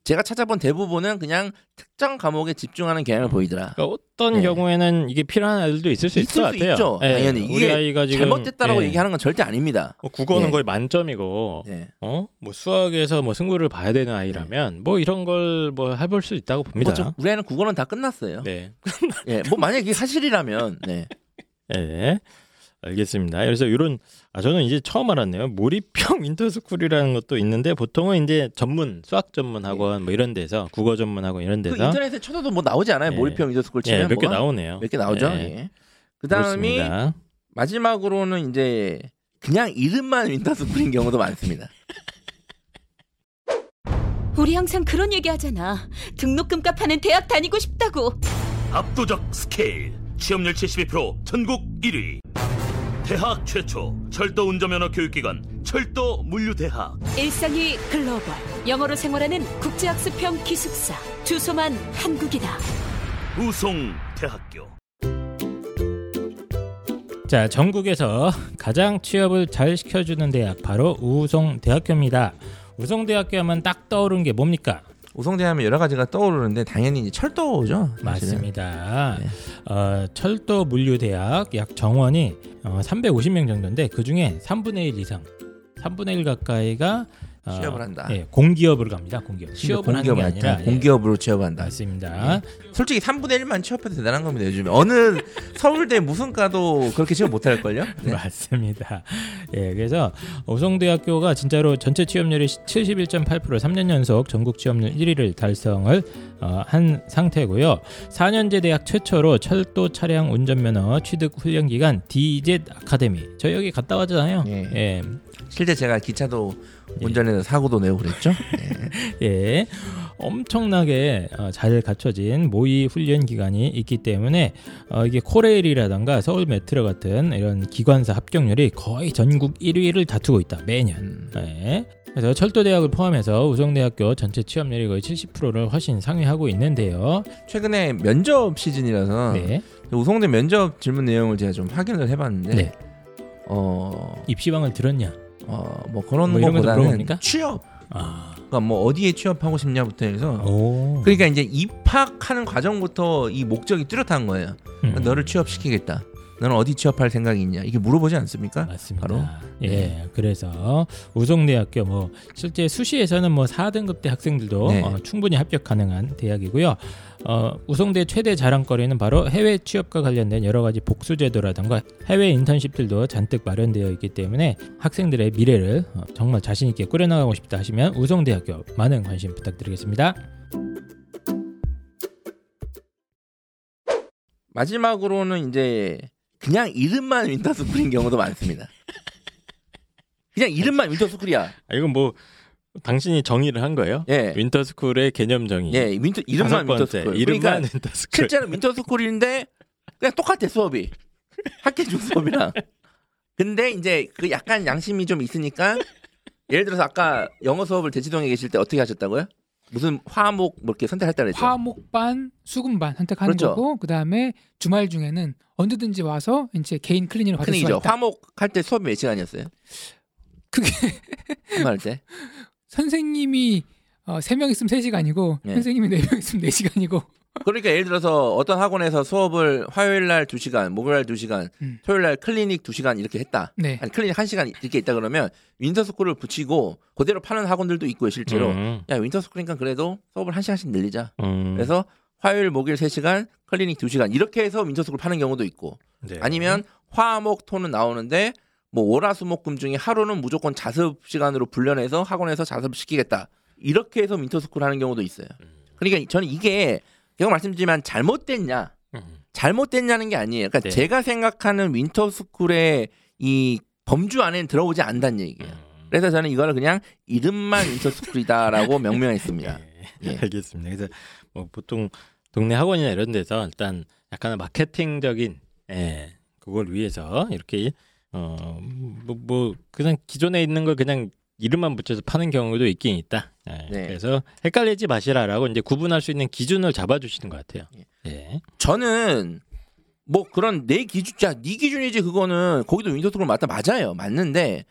제가 찾아본 대부분은 그냥 특정 과목에 집중하는 경향을 보이더라. 그러니까 어떤 네. 경우에는 이게 필요한 아이들도 있을 수 있을 있을 것수 같아요. 있죠. 예. 당연히. 이게 아이가 지금 잘못됐다라고 예. 얘기하는 건 절대 아닙니다. 어, 국어는 예. 거의 만점이고 네. 어? 뭐 수학에서 뭐 승부를 봐야 되는 아이라면 뭐 이런 걸 뭐 해볼 수 있다고 봅니다. 뭐 저- 우리 애는 국어는 다 끝났어요. 네. 예, 뭐 만약에 이게 사실이라면, 네. 예. 알겠습니다. 그래서 이런 아 저는 이제 처음 알았네요. 몰입형 윈터스쿨이라는 것도 있는데 보통은 이제 전문 수학 전문 학원 뭐 이런 데서 국어 전문 학원 이런 그 데서 인터넷에 쳐도 뭐 나오지 않아요? 예. 몰입형 윈터스쿨 치면 예, 몇개 뭐가? 나오네요. 몇 개 나오죠. 예. 예. 그 다음이 그렇습니다. 마지막으로는 이제 그냥 이름만 윈터스쿨인 경우도 많습니다. 우리 항상 그런 얘기 하잖아. 등록금 값하는 대학 다니고 싶다고. 압도적 스케일 취업률 72% 전국 1위 대학 최초 철도 운전면허 교육기관 철도 물류대학 일상이 글로벌. 영어로 생활하는 국제학습형 기숙사. 주소만 한국이다. 우송대학교 자, 전국에서 가장 취업을 잘 시켜주는 대학 바로 우송대학교입니다. 우송대학교 하면 딱 떠오르는 게 뭡니까? 우성대 하면 여러 가지가 떠오르는데 당연히 철도죠. 사실은. 맞습니다. 네. 어, 철도 물류대학 약 정원이 어, 350명 정도인데 그 중에 3분의 1 이상, 3분의 1 가까이가 어, 취업을 한다. 예, 공기업으로 갑니다. 공기업. 취업을 하는 게 공기업 아니라 맞죠? 공기업으로 예, 한다. 맞습니다. 솔직히 3분의 1만 취업해도 대단한 겁니다. 요즘에 어느 서울대 무슨 과도 그렇게 취업 못할 걸요? 네. 맞습니다. 예, 그래서 우성대학교가 진짜로 전체 취업률이 71.8% 3년 연속 전국 취업률 1위를 달성을 어, 한 상태고요. 4년제 대학 최초로 철도 차량 운전면허 취득 훈련 기관 DZ 아카데미. 저 여기 갔다 왔잖아요. 예. 예. 실제 제가 기차도 운전해서 사고도 내고 그랬죠. 네. 예. 엄청나게 어, 잘 갖춰진 모의 훈련 기간이 있기 때문에 어, 이게 코레일이라던가 서울 메트로 같은 이런 기관사 합격률이 거의 전국 1위를 다투고 있다 매년. 음. 예. 그래서 철도대학을 포함해서 우성대학교 전체 취업률이 거의 70%를 훨씬 상회하고 있는데요. 최근에 면접 시즌이라서 네. 우성대 면접 질문 내용을 제가 좀 확인을 해봤는데 네. 어, 입시방을 들었냐? 어, 뭐 그런 뭐 물어봅니까? 취업, 아. 그러니까 뭐 어디에 취업하고 싶냐부터 해서 오. 그러니까 이제 입학하는 과정부터 이 목적이 뚜렷한 거예요. 음. 너를 취업시키겠다. 너는 어디 취업할 생각이 있냐? 이게 물어보지 않습니까? 맞습니다. 바로? 예, 그래서 우성대학교 뭐 실제 수시에서는 뭐 4등급 대 학생들도 네. 어, 충분히 합격 가능한 대학이고요. 어, 우성대 최대 자랑거리는 바로 해외 취업과 관련된 여러 가지 복수 제도라든가 해외 인턴십들도 잔뜩 마련되어 있기 때문에 학생들의 미래를 어, 정말 자신 있게 꾸려나가고 싶다 하시면 우성대학교 많은 관심 부탁드리겠습니다. 마지막으로는 이제 그냥 이름만 winter school인 경우도 많습니다. 그냥 이름만 winter school이야. 아, 이건 뭐 당신이 정의를 한 거예요? 예. winter school의 개념 정의. 예, winter 이름만 winter school. 이름만 그러니까 winter school. 실제로 winter school인데 그냥 똑같아 수업이 학교 중 수업이랑. 근데 이제 그 약간 양심이 좀 있으니까 예를 들어서 아까 영어 수업을 대치동에 계실 때 어떻게 하셨다고요? 무슨 화목 뭐 이렇게 선택했다 그랬죠? 화목반, 수금반 선택하는 그렇죠. 거고 그다음에 주말 중에는 언제든지 와서 이제 개인 클리닝을 받을 클리닉이죠. 있다. 화목 할 때 수업이 몇 시간이었어요? 그게 한말 때? 선생님이 어, 3명 있으면 3시간이고 네. 선생님이 4명 있으면 4시간이고 그러니까 예를 들어서 어떤 학원에서 수업을 화요일 날 2시간, 목요일 날 2시간, 음. 토요일 날 클리닉 2시간 이렇게 했다. 네. 아니 클리닉 1시간 이렇게 있다 그러면 winter school을 붙이고 그대로 파는 학원들도 있고요, 실제로. 음, 야, winter school이니까 그래도 수업을 1시간씩 늘리자. 음. 그래서 화요일, 목요일 3시간, 클리닉 2시간 이렇게 해서 winter school 파는 경우도 있고 네. 아니면 화목 토는 나오는데 뭐 월화수목금 중에 하루는 무조건 자습 시간으로 불러내서 학원에서 자습 시키겠다. 이렇게 해서 winter school 하는 경우도 있어요. 그러니까 저는 이게 제가 말씀드리지만 잘못됐냐 음. 잘못됐냐는 게 아니에요. 그러니까 네. 제가 생각하는 winter school의 이 범주 안에는 들어오지 않는다는 얘기예요. 그래서 저는 이거를 그냥 이름만 winter school이다라고 명명했습니다. 예, 예. 알겠습니다. 그래서 뭐 보통 동네 학원이나 이런 데서 일단 약간 마케팅적인 예, 그걸 위해서 이렇게 어뭐 뭐 그냥 기존에 있는 걸 그냥 이름만 붙여서 파는 경우도 있긴 있다. 예, 네. 그래서 헷갈리지 마시라라고 이제 구분할 수 있는 기준을 잡아주시는 것 같아요. 예. 저는 뭐 그런 내 기준, 자, 네 기준이지 그거는 거기도 winter school 맞다 맞아요, 맞는데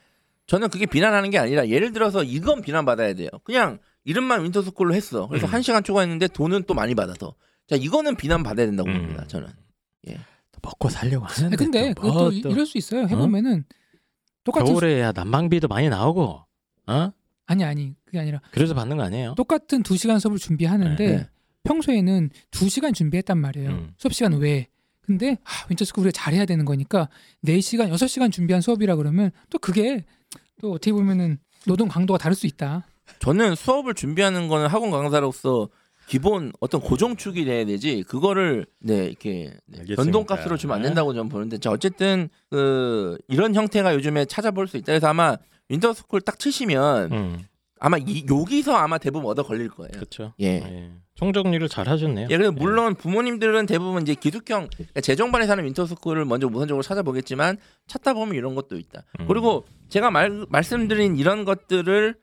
저는 그게 비난하는 게 아니라 예를 들어서 이건 비난받아야 돼요. 그냥 이름만 winter school로 했어. 그래서 음. 한 시간 초과했는데 돈은 또 많이 받아서. 자, 이거는 비난받아야 된다고 음. 봅니다. 저는. 먹고 살려고 하는데. 아니, 근데 또뭐 그것도 이- 또 이럴 수 있어요. 해보면은 똑같은 수- 겨울에야 난방비도 많이 나오고, 어? 아니 아니 그게 아니라 그래서 받는 거 아니에요? 똑같은 2시간 수업을 준비하는데 네. 평소에는 2시간 준비했단 말이에요. 음. 수업 시간 외에. 근데 아, winter school 우리가 잘해야 되는 거니까 4시간, 6시간 준비한 수업이라 그러면 또 그게 또 어떻게 보면은 노동 강도가 다를 수 있다. 저는 수업을 준비하는 거는 학원 강사로서 기본 어떤 고정축이 돼야 되지 그거를 네 이렇게 네. 변동값으로 주면 안 네. 된다고 저는 보는데 자 어쨌든 그 이런 형태가 요즘에 찾아볼 수 있다 그래서 아마 winter school 딱 치시면 음, 아마 이, 여기서 아마 대부분 얻어 걸릴 거예요. 그렇죠. 예. 예. 총정리를 잘 하셨네요. 예, 그래서 물론 부모님들은 대부분 이제 기숙형 그러니까 재종반에서 하는 winter school을 먼저 우선적으로 찾아보겠지만 찾다 보면 이런 것도 있다. 음. 그리고 제가 말, 말씀드린 이런 것들을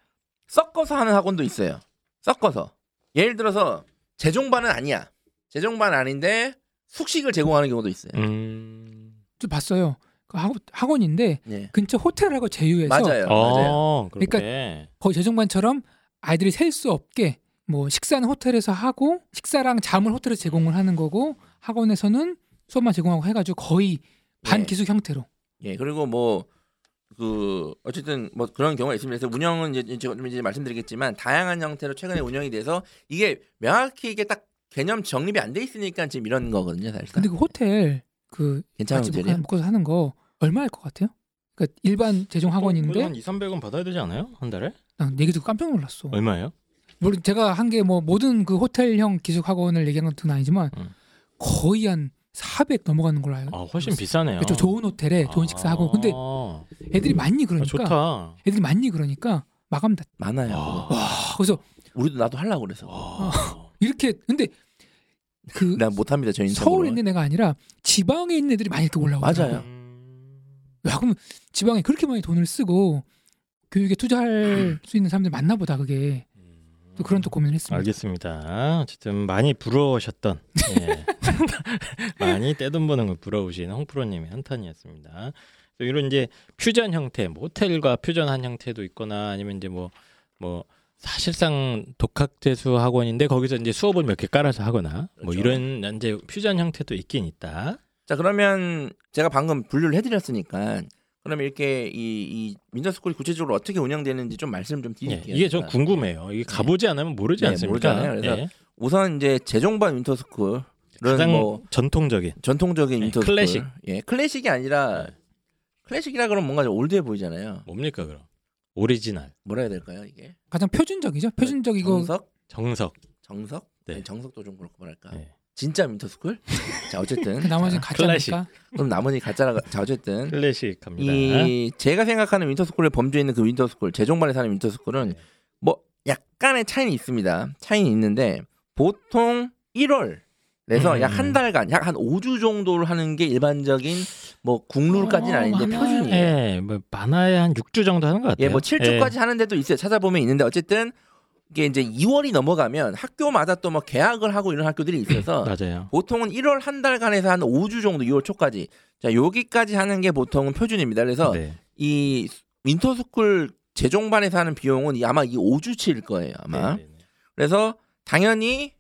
섞어서 하는 학원도 있어요. 섞어서 예를 들어서 재정반은 아니야. 재정반 아닌데 숙식을 제공하는 경우도 있어요. 음. 좀 봤어요. 그 학원, 학원인데 예. 근처 호텔하고 제휴해서 맞아요. 맞아요. 어, 그러니까 그렇게. 거의 재정반처럼 아이들이 셀 수 없게 뭐 식사는 호텔에서 하고 식사랑 잠을 호텔에서 제공을 하는 거고 학원에서는 수업만 제공하고 해가지고 거의 반 네. 기숙 형태로 예, 그리고 뭐, 그, 어쨌든 뭐 그런 경우가 있습니다. 그래서 운영은 이제, 제가 좀 이제 말씀드리겠지만, 다양한 형태로 최근에 운영이 돼서, 이게 명확히 이게 딱 개념 정립이 안 돼 있으니까 지금 이런 거거든요, 사실상. 근데 그 호텔 그 괜찮은 호텔이에요? 먹고 사는 거 얼마일 것 같아요? 그러니까 일반 재정 학원인데 한 2, 300원 받아야 되지 않아요? 한 달에? 난 얘기 듣고 깜짝 놀랐어. 얼마예요? 물론 제가 한 게 뭐 모든 그 호텔형 기숙 학원을 얘기한 건 아니지만 음. 거의 한 400 넘어가는 걸로 알고. 아, 훨씬 비싸네요. 그렇죠. 좋은 호텔에 좋은 식사하고. 근데 아, 애들이 많니 아, 그러니까 좋다. 애들이 많니 그러니까 마감 다. 많아요. 그거. 아, 와, 그래서 우리도 나도 하려고 그래서. 아. 이렇게 근데 그난 못합니다, 저. 서울에 있는 애가 아니라 지방에 있는 애들이 많이 이렇게 올라오고 맞아요. 음. 야 그럼 지방에 그렇게 많이 돈을 쓰고 교육에 투자할 수 있는 사람들이 많나 보다 그게 또 그런 또 고민을 했습니다. 알겠습니다. 어쨌든 많이 부러우셨던 예. 많이 떼돈 버는 걸 부러우신 홍프로님의 한탄이었습니다. 또 이런 이제 퓨전 형태, 뭐 호텔과 퓨전한 형태도 있거나 아니면 이제 뭐뭐 사실상 독학재수 학원인데 거기서 이제 수업을 몇 개 깔아서 하거나 뭐 그렇죠. 이런 이제 퓨전 형태도 있긴 있다. 자 그러면 제가 방금 분류를 해드렸으니까 그러면 이렇게 이, 이 민터스쿨이 구체적으로 어떻게 운영되는지 좀 말씀 좀 예, 드릴게요. 이게 좀. 궁금해요. 이게 가보지 않으면 모르지 네, 않습니까? 모르잖아요. 그래서 예. 우선 이제 재종반 winter school은 가장 뭐 전통적인 전통적인 네, winter school 클래식. 예 클래식이 아니라 네. 클래식이라 그러면 뭔가 좀 old해 보이잖아요. 뭡니까 그럼? 오리지널, 뭐라 해야 될까요 이게? 가장 표준적이죠. 표준적이고 정석? 정석. 정석? 네. 아니, 정석도 좀 그렇고 뭐랄까. 네. 진짜 winter school? 자 어쨌든 그 클래식. 가짜니까. 그럼 나머지 가짜라. 자 어쨌든 클래식합니다. 이 제가 생각하는 winter school의 범주에 있는 그 winter school 재종반에서 하는 winter school은 네. 뭐 약간의 차이는 있습니다. 차이는 있는데 보통 1월에서 음. 약한 달간 약 한 5주 정도를 하는 게 일반적인 뭐 국룰까지는 아닌데 많아요. 표준이에요. 예, 뭐 많아야 한 6주 정도 하는 것 같아요. 예, 뭐 7주까지 하는 데도 있어요. 찾아보면 있는데 어쨌든 이게 이제 2월이 넘어가면 학교마다 또 뭐 개학을 하고 이런 학교들이 있어서 맞아요. 보통은 1월 한 달간에서 한 5주 정도 2월 초까지 자 여기까지 하는 게 보통은 표준입니다. 그래서 네. 이 winter school 재종반에서 하는 비용은 이- 아마 이 5주치일 거예요. 아마. 네, 네, 네. 그래서 당연히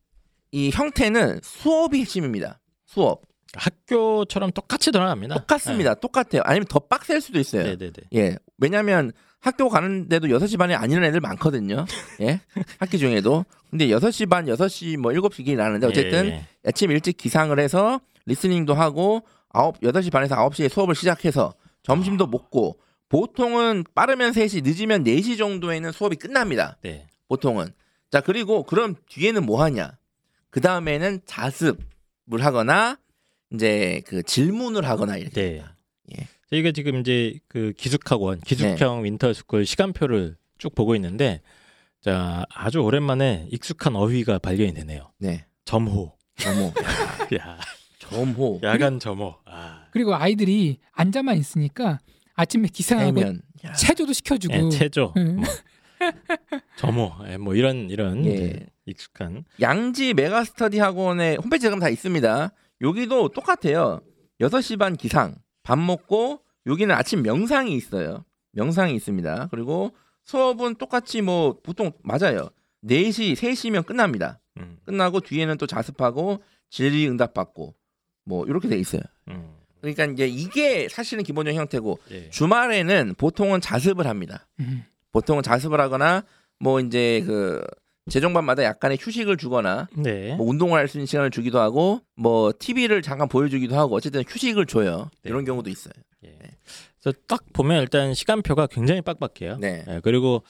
이 형태는 수업이 핵심입니다. 수업 학교처럼 똑같이 돌아갑니다. 똑같습니다. 똑같아요. 아니면 더 빡셀 수도 있어요. 네, 네, 네. 예. 왜냐면 학교 가는데도 6시 반에 안 일어나는 애들 많거든요. 예. 학기 중에도. 근데 6시 반, 6시 뭐 7시 기 나는데 어쨌든 예, 아침 일찍 기상을 해서 listening도 하고 9 8시 반에서 9시에 수업을 시작해서 점심도 먹고 보통은 빠르면 3시, 늦으면 4시 정도에는 수업이 끝납니다. 네. 보통은. 자, 그리고 그럼 뒤에는 뭐 하냐? 그 다음에는 자습을 하거나 이제 그 질문을 하거나 이렇게 네. 예. 저희가 지금 이제 그 기숙학원, 기숙형 winter school 시간표를 쭉 보고 있는데 자, 아주 오랜만에 익숙한 어휘가 발견이 되네요. 네. 점호. 점호. 야, 점호. 야간 점호. 아. 그리고 아이들이 앉아만 있으니까 아침에 기상하고. 야. 체조도 시켜주고 예, 체조. 응. 뭐, 점호. 예, 뭐 이런 이런 예. 익숙한 양지 메가스터디 학원의 홈페이지에 가면 다 있습니다. 여기도 똑같아요. 6시 반 기상, 밥 먹고 여기는 아침 명상이 있어요. 명상이 있습니다. 그리고 수업은 똑같이 뭐 보통 맞아요. 4시, 3시면 끝납니다. 음. 끝나고 뒤에는 또 자습하고 질의 응답 받고 뭐 이렇게 돼 있어요. 음. 그러니까 이제 이게 사실은 기본적인 형태고 예. 주말에는 보통은 자습을 합니다. 음. 보통은 자습을 하거나 뭐 이제 그 재정반마다 약간의 휴식을 주거나 네. 뭐 운동을 할 수 있는 시간을 주기도 하고 뭐 TV를 잠깐 보여주기도 하고 어쨌든 휴식을 줘요. 네. 이런 경우도 있어요. 예. 그래서 딱 보면 일단 시간표가 굉장히 빡빡해요. 네. 예, 그리고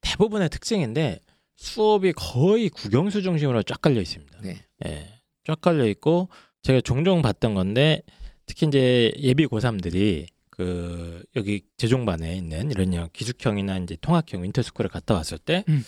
대부분의 특징인데 수업이 거의 국영수 중심으로 쫙 깔려 있습니다. 네. 예, 쫙 깔려 있고 제가 종종 봤던 건데 특히 이제 예비 고3들이 그 여기 재종반에 있는 이런 형 기숙형이나 이제 통학형 윈터스쿨에 갔다 왔을 때 음.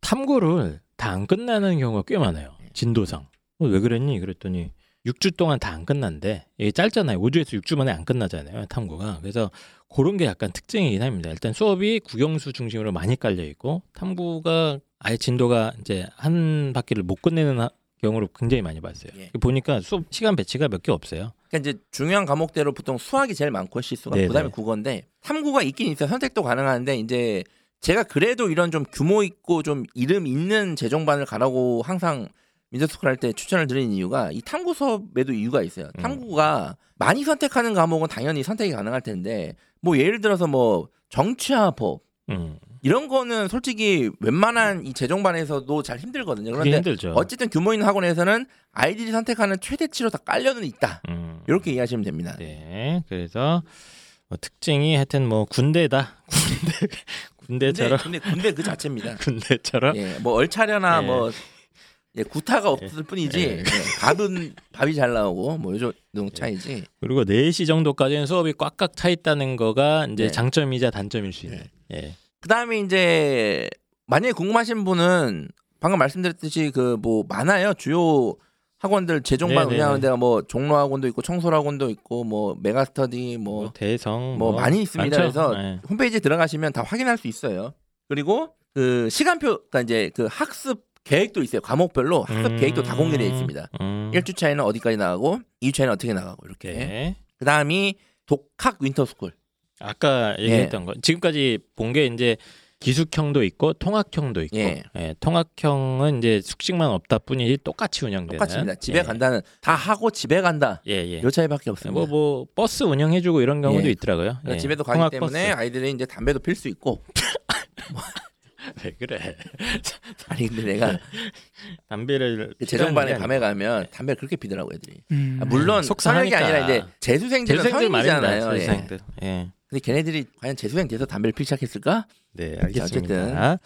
탐구를 다 안 끝나는 경우가 꽤 많아요. 네. 진도상. 어, 왜 그랬니? 그랬더니 6주 동안 다 안 끝난데 이게 짧잖아요. 5주에서 6주 만에 안 끝나잖아요. 탐구가. 그래서 그런 게 약간 특징이긴 합니다. 일단 수업이 국영수 중심으로 많이 깔려 있고 탐구가 아예 진도가 이제 한 바퀴를 못 끝내는 하- 경우를 굉장히 많이 봤어요. 예. 보니까 수업 시간 배치가 몇 개 없어요. 그러니까 이제 중요한 과목대로 보통 수학이 제일 많고 실수가 네네. 그다음에 국어인데 탐구가 있긴 있어요. 선택도 가능한데 이제 제가 그래도 이런 좀 규모 있고 좀 이름 있는 재종반을 가라고 항상 winter school 할때 추천을 드리는 이유가 이 탐구 수업에도 이유가 있어요. 음. 탐구가 많이 선택하는 과목은 당연히 선택이 가능할 텐데 뭐 예를 들어서 뭐 정치화법 음. 이런 거는 솔직히 웬만한 이 재종반에서도 잘 힘들거든요. 그런데. 어쨌든 규모 있는 학원에서는 아이들이 선택하는 최대치로 다 깔려는 있다. 음. 이렇게 이해하시면 됩니다. 네. 그래서 뭐 특징이 하여튼 뭐 군대다. 군대 군대처럼 근데 군대 그 자체입니다. 군대처럼 예, 뭐 얼차려나 예. 뭐 예, 구타가 없을 뿐이지 예. 예, 밥은 밥이 잘 나오고 뭐 요즘 차이지. 그리고 4시 정도까지는 수업이 꽉꽉 차 있다는 거가 이제 네. 장점이자 단점일 수 있는. 예. 그다음에 이제 만약에 궁금하신 분은 방금 말씀드렸듯이 그 뭐 많아요. 주요 학원들 재종반. 운영하는 데가 뭐 종로학원도 있고 청솔학원도 있고 뭐 메가스터디 뭐, 뭐 대성 뭐 많이 있습니다. 많죠? 그래서 네. 홈페이지에 들어가시면 다 확인할 수 있어요. 그리고 그 시간표, 그러니까 이제 그 학습 계획도 있어요. 과목별로 학습 음. 계획도 다 공개되어 있습니다. 음. 1주차에는 어디까지 나가고 2주차에는 어떻게 나가고 이렇게. 네. 그다음이 독학 winter school. 아까 예. 얘기했던 거 지금까지 본 게 이제 기숙형도 있고 통학형도 있고 예. 예, 통학형은 이제 숙식만 없다 뿐이지 똑같이 운영되는 똑같습니다. 집에 예. 간다는 다 하고 집에 간다. 예, 예. 요 차이밖에 없습니다. 뭐, 뭐 버스 운영해주고 이런 경우도 예. 있더라고요. 그러니까 예. 집에도 가기 때문에 버스. 아이들이 이제 담배도 필 수 있고. 왜 그래? 아니 근데 내가 담배를 그 재종반에 밤에. 가면 담배 를 그렇게 피더라고 애들이. 음. 아, 물론 속상하니까. 성역이 아니라 이제 재수생들은. 성인이잖아요. 예. 재수생들. 예. 근데 걔네들이 과연 재수생 돼서 담배를 피기 시작했을까? 네, 어쨌든. 알겠습니다.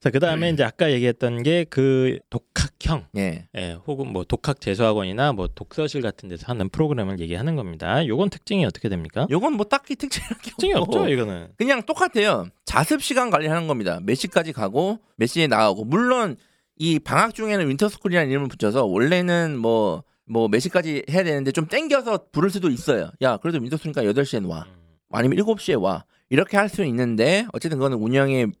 자, 그다음에 이제 아까 얘기했던 게 그 독학형 예. 예, 혹은 뭐 독학 재수학원이나 뭐 독서실 같은 데서 하는 프로그램을 얘기하는 겁니다. 요건 특징이 어떻게 됩니까? 요건 뭐 딱히 특징이 특징이 없죠, 이거는. 그냥 똑같아요. 자습 시간 관리하는 겁니다. 몇 시까지 가고 몇 시에 나가고 물론 이 방학 중에는 winter school이라는 이름을 붙여서 원래는 뭐 뭐 몇 시까지 해야 되는데 좀 땡겨서 부를 수도 있어요. 야, 그래도 winter school이니까 8시에 와. 아니면 7시에 와. 이렇게 할 수 있는데 어쨌든 그거는 운영의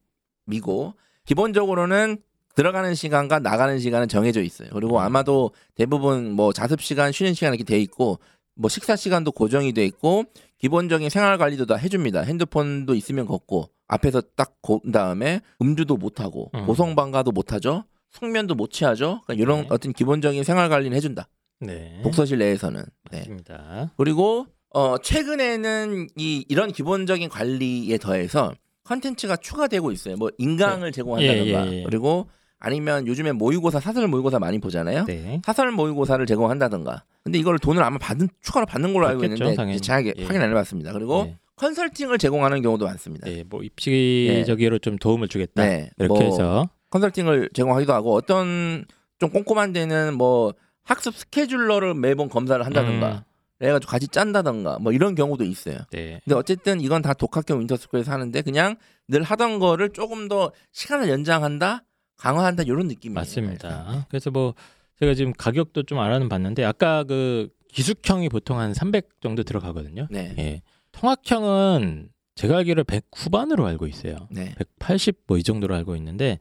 미고 기본적으로는 들어가는 시간과 나가는 시간은 정해져 있어요. 그리고 아마도 대부분 뭐 자습 시간, 쉬는 시간 이렇게 돼 있고 뭐 식사 시간도 고정이 돼 있고 기본적인 생활 관리도 다 해줍니다. 핸드폰도 있으면 걷고 앞에서 딱본 다음에 음주도 못 하고 음. 고성방가도 못 하죠. 숙면도 못 취하죠. 그러니까 이런 네. 어떤 기본적인 생활 관리는 해준다. 네. 독서실 내에서는. 네. 맞습니다. 그리고 어 최근에는 이 이런 기본적인 관리에 더해서 컨텐츠가 추가되고 있어요. 뭐 인강을 제공한다든가 예, 예, 예. 그리고 아니면 요즘에 모의고사 사설 모의고사 많이 보잖아요. 네. 사설 모의고사를 제공한다든가. 근데 이걸 돈을 아마 받은 추가로 받는 걸로 알고 있는데 당연히. 잘 예. 확인 안 해봤습니다. 그리고 네. 컨설팅을 제공하는 경우도 많습니다. 네, 뭐 입시적으로 좀 도움을 주겠다. 네, 이렇게 뭐 해서 컨설팅을 제공하기도 하고 어떤 좀 꼼꼼한 데는 뭐 학습 스케줄러를 매번 검사를 한다든가 음, 그래가지고 같이 짠다든가 뭐 이런 경우도 있어요. 네. 근데 어쨌든 이건 다 독학형 윈터스쿨에서 하는데 그냥 늘 하던 거를 조금 더 시간을 연장한다, 강화한다 이런 느낌이에요. 맞습니다. 그래서 뭐 제가 지금 가격도 좀 알아는 봤는데 아까 그 기숙형이 보통 한 300 정도 들어가거든요. 네, 예. 통학형은 제가 알기로 100 후반으로 알고 있어요. 네. 180 뭐 이 정도로 알고 있는데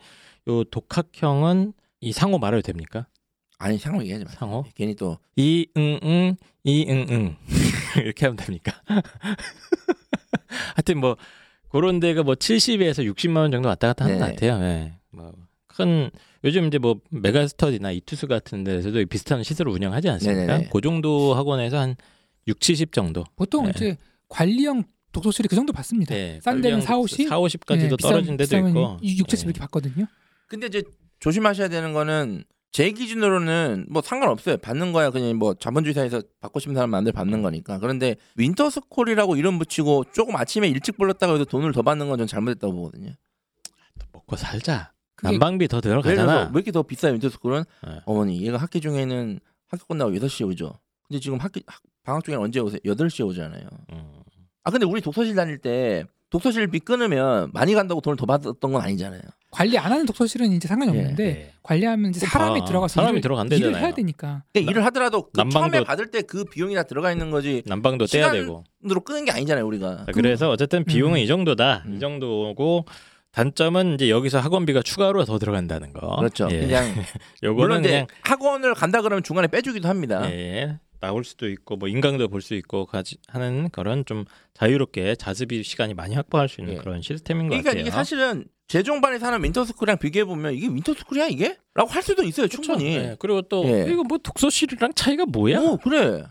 요 독학형은 이 상호 말해도 됩니까? 아니 상호 얘기하지 마. 상호? 괜히 또 이응응 이응응 이렇게 하면 됩니까? 하여튼 뭐 그런 데가 뭐 70에서 60만 원 정도 왔다 갔다 하는 네. 것 같아요. 예. 뭐큰 요즘 이제 뭐 메가스터디나 이투스 같은 데서도 비슷한 시설을 운영하지 않습니까? 네네네. 그 정도 학원에서 한 6, 70 정도. 보통 네. 이제 관리형 독서실이 그 정도 받습니다. 네, 싼 데는 관리형 4, 50? 4, 50까지도 네, 떨어진 데도 있고. 6, 70 예. 이렇게 받거든요. 근데 이제 조심하셔야 되는 거는 제 기준으로는 뭐 상관없어요. 받는 거야 그냥 뭐 자본주의사회에서 받고 싶은 사람 마음대로 받는 거니까. 그런데 winter school이라고 이름 붙이고 조금 아침에 일찍 불렀다고 해서 돈을 더 받는 건 전 잘못했다고 보거든요. 먹고 살자. 난방비 더 들어가잖아. 왜 이렇게 더 비싸요 winter school은? 네. 어머니 얘가 학기 중에는 학교 끝나고 8시에 오죠. 근데 지금 학기 학- 방학 중에 언제 오세요? 8시에 오잖아요. 음. 아 근데 우리 독서실 다닐 때 독서실 비 끊으면 많이 간다고 돈을 더 받았던 건 아니잖아요. 관리 안 하는 독서실은 이제 상관이 예, 없는데 네. 관리하면 이제 사람이 아, 들어가서 사람이 일을, 들어간대잖아요. 일을 해야 되니까. 그러니까 일을 하더라도 그 난방도- 처음에 받을 때 그 비용이 다 들어가 있는 거지 난방도 떼야 되고. 으로 끄는 게 아니잖아요 우리가. 자, 그래서 어쨌든 비용은 음. 이 정도다. 음. 이 정도고 단점은 이제 여기서 학원비가 추가로 더 들어간다는 거. 그렇죠. 예. 그냥 요거는 물론 이제 그냥 학원을 간다 그러면 중간에 빼주기도 합니다. 예, 나올 수도 있고 뭐 인강도 볼 수 있고 가지, 하는 그런 좀 자유롭게 자습이 시간이 많이 확보할 수 있는 예. 그런 시스템인 것 그러니까 같아요. 이게 사실은 재종반에서 하는 winter school이랑 비교해 보면 이게 winter school이야 이게? 라고 할 수도 있어요 그렇죠? 충분히. 예, 그리고 또 예. 이거 뭐 독서실이랑 차이가 뭐야? 오 그래.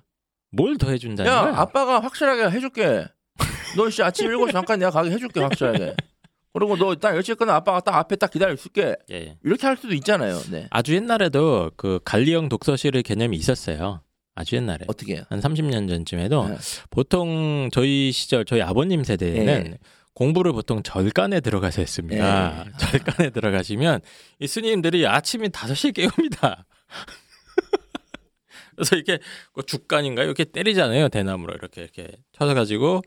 뭘 더 해준다는 야 거야? 아빠가 확실하게 해줄게. 너 씨 아침 7시 잠깐 내가 가게 해줄게 확실하게. 그리고 너 딱 10시에 끝나 아빠가 딱 앞에 딱 기다려 있을게. 예. 이렇게 할 수도 있잖아요. 네. 아주 옛날에도 그 관리형 독서실의 개념이 있었어요. 아주 옛날에. 어떻게 해요? 한 30년 전쯤에도 네. 보통 저희 시절 저희 아버님 세대에는 예. 공부를 보통 절간에 들어가서 했습니다. 예. 절간에 들어가시면 이 스님들이 아침에 5시에 깨웁니다. 그래서 이렇게 그 죽간인가 이렇게 때리잖아요 대나무로 이렇게 이렇게 쳐서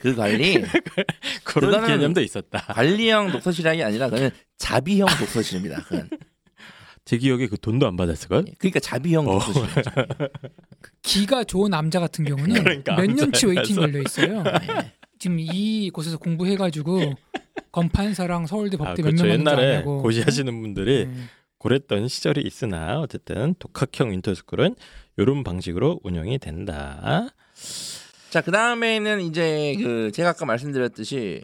그 관리 그런 개념도 있었다. 관리형 독서실이 아니라 그는 자비형 독서실입니다. 그건. 제 기억에 그 돈도 안 받았을 걸. 그러니까 자비형 어. 교수시죠. 기가 좋은 남자 같은 경우는 그러니까 몇 년치 웨이팅. 걸려 있어요. 지금 이 곳에서 공부해가지고 검판사랑 서울대 아, 법대 몇 그렇죠. 명 가는 줄 옛날에 아냐고. 고시하시는 분들이 네. 그랬던 시절이 있으나 어쨌든 독학형 윈터스쿨은 이런 방식으로 운영이 된다. 자, 그 다음에는 이제 그 제가 아까 말씀드렸듯이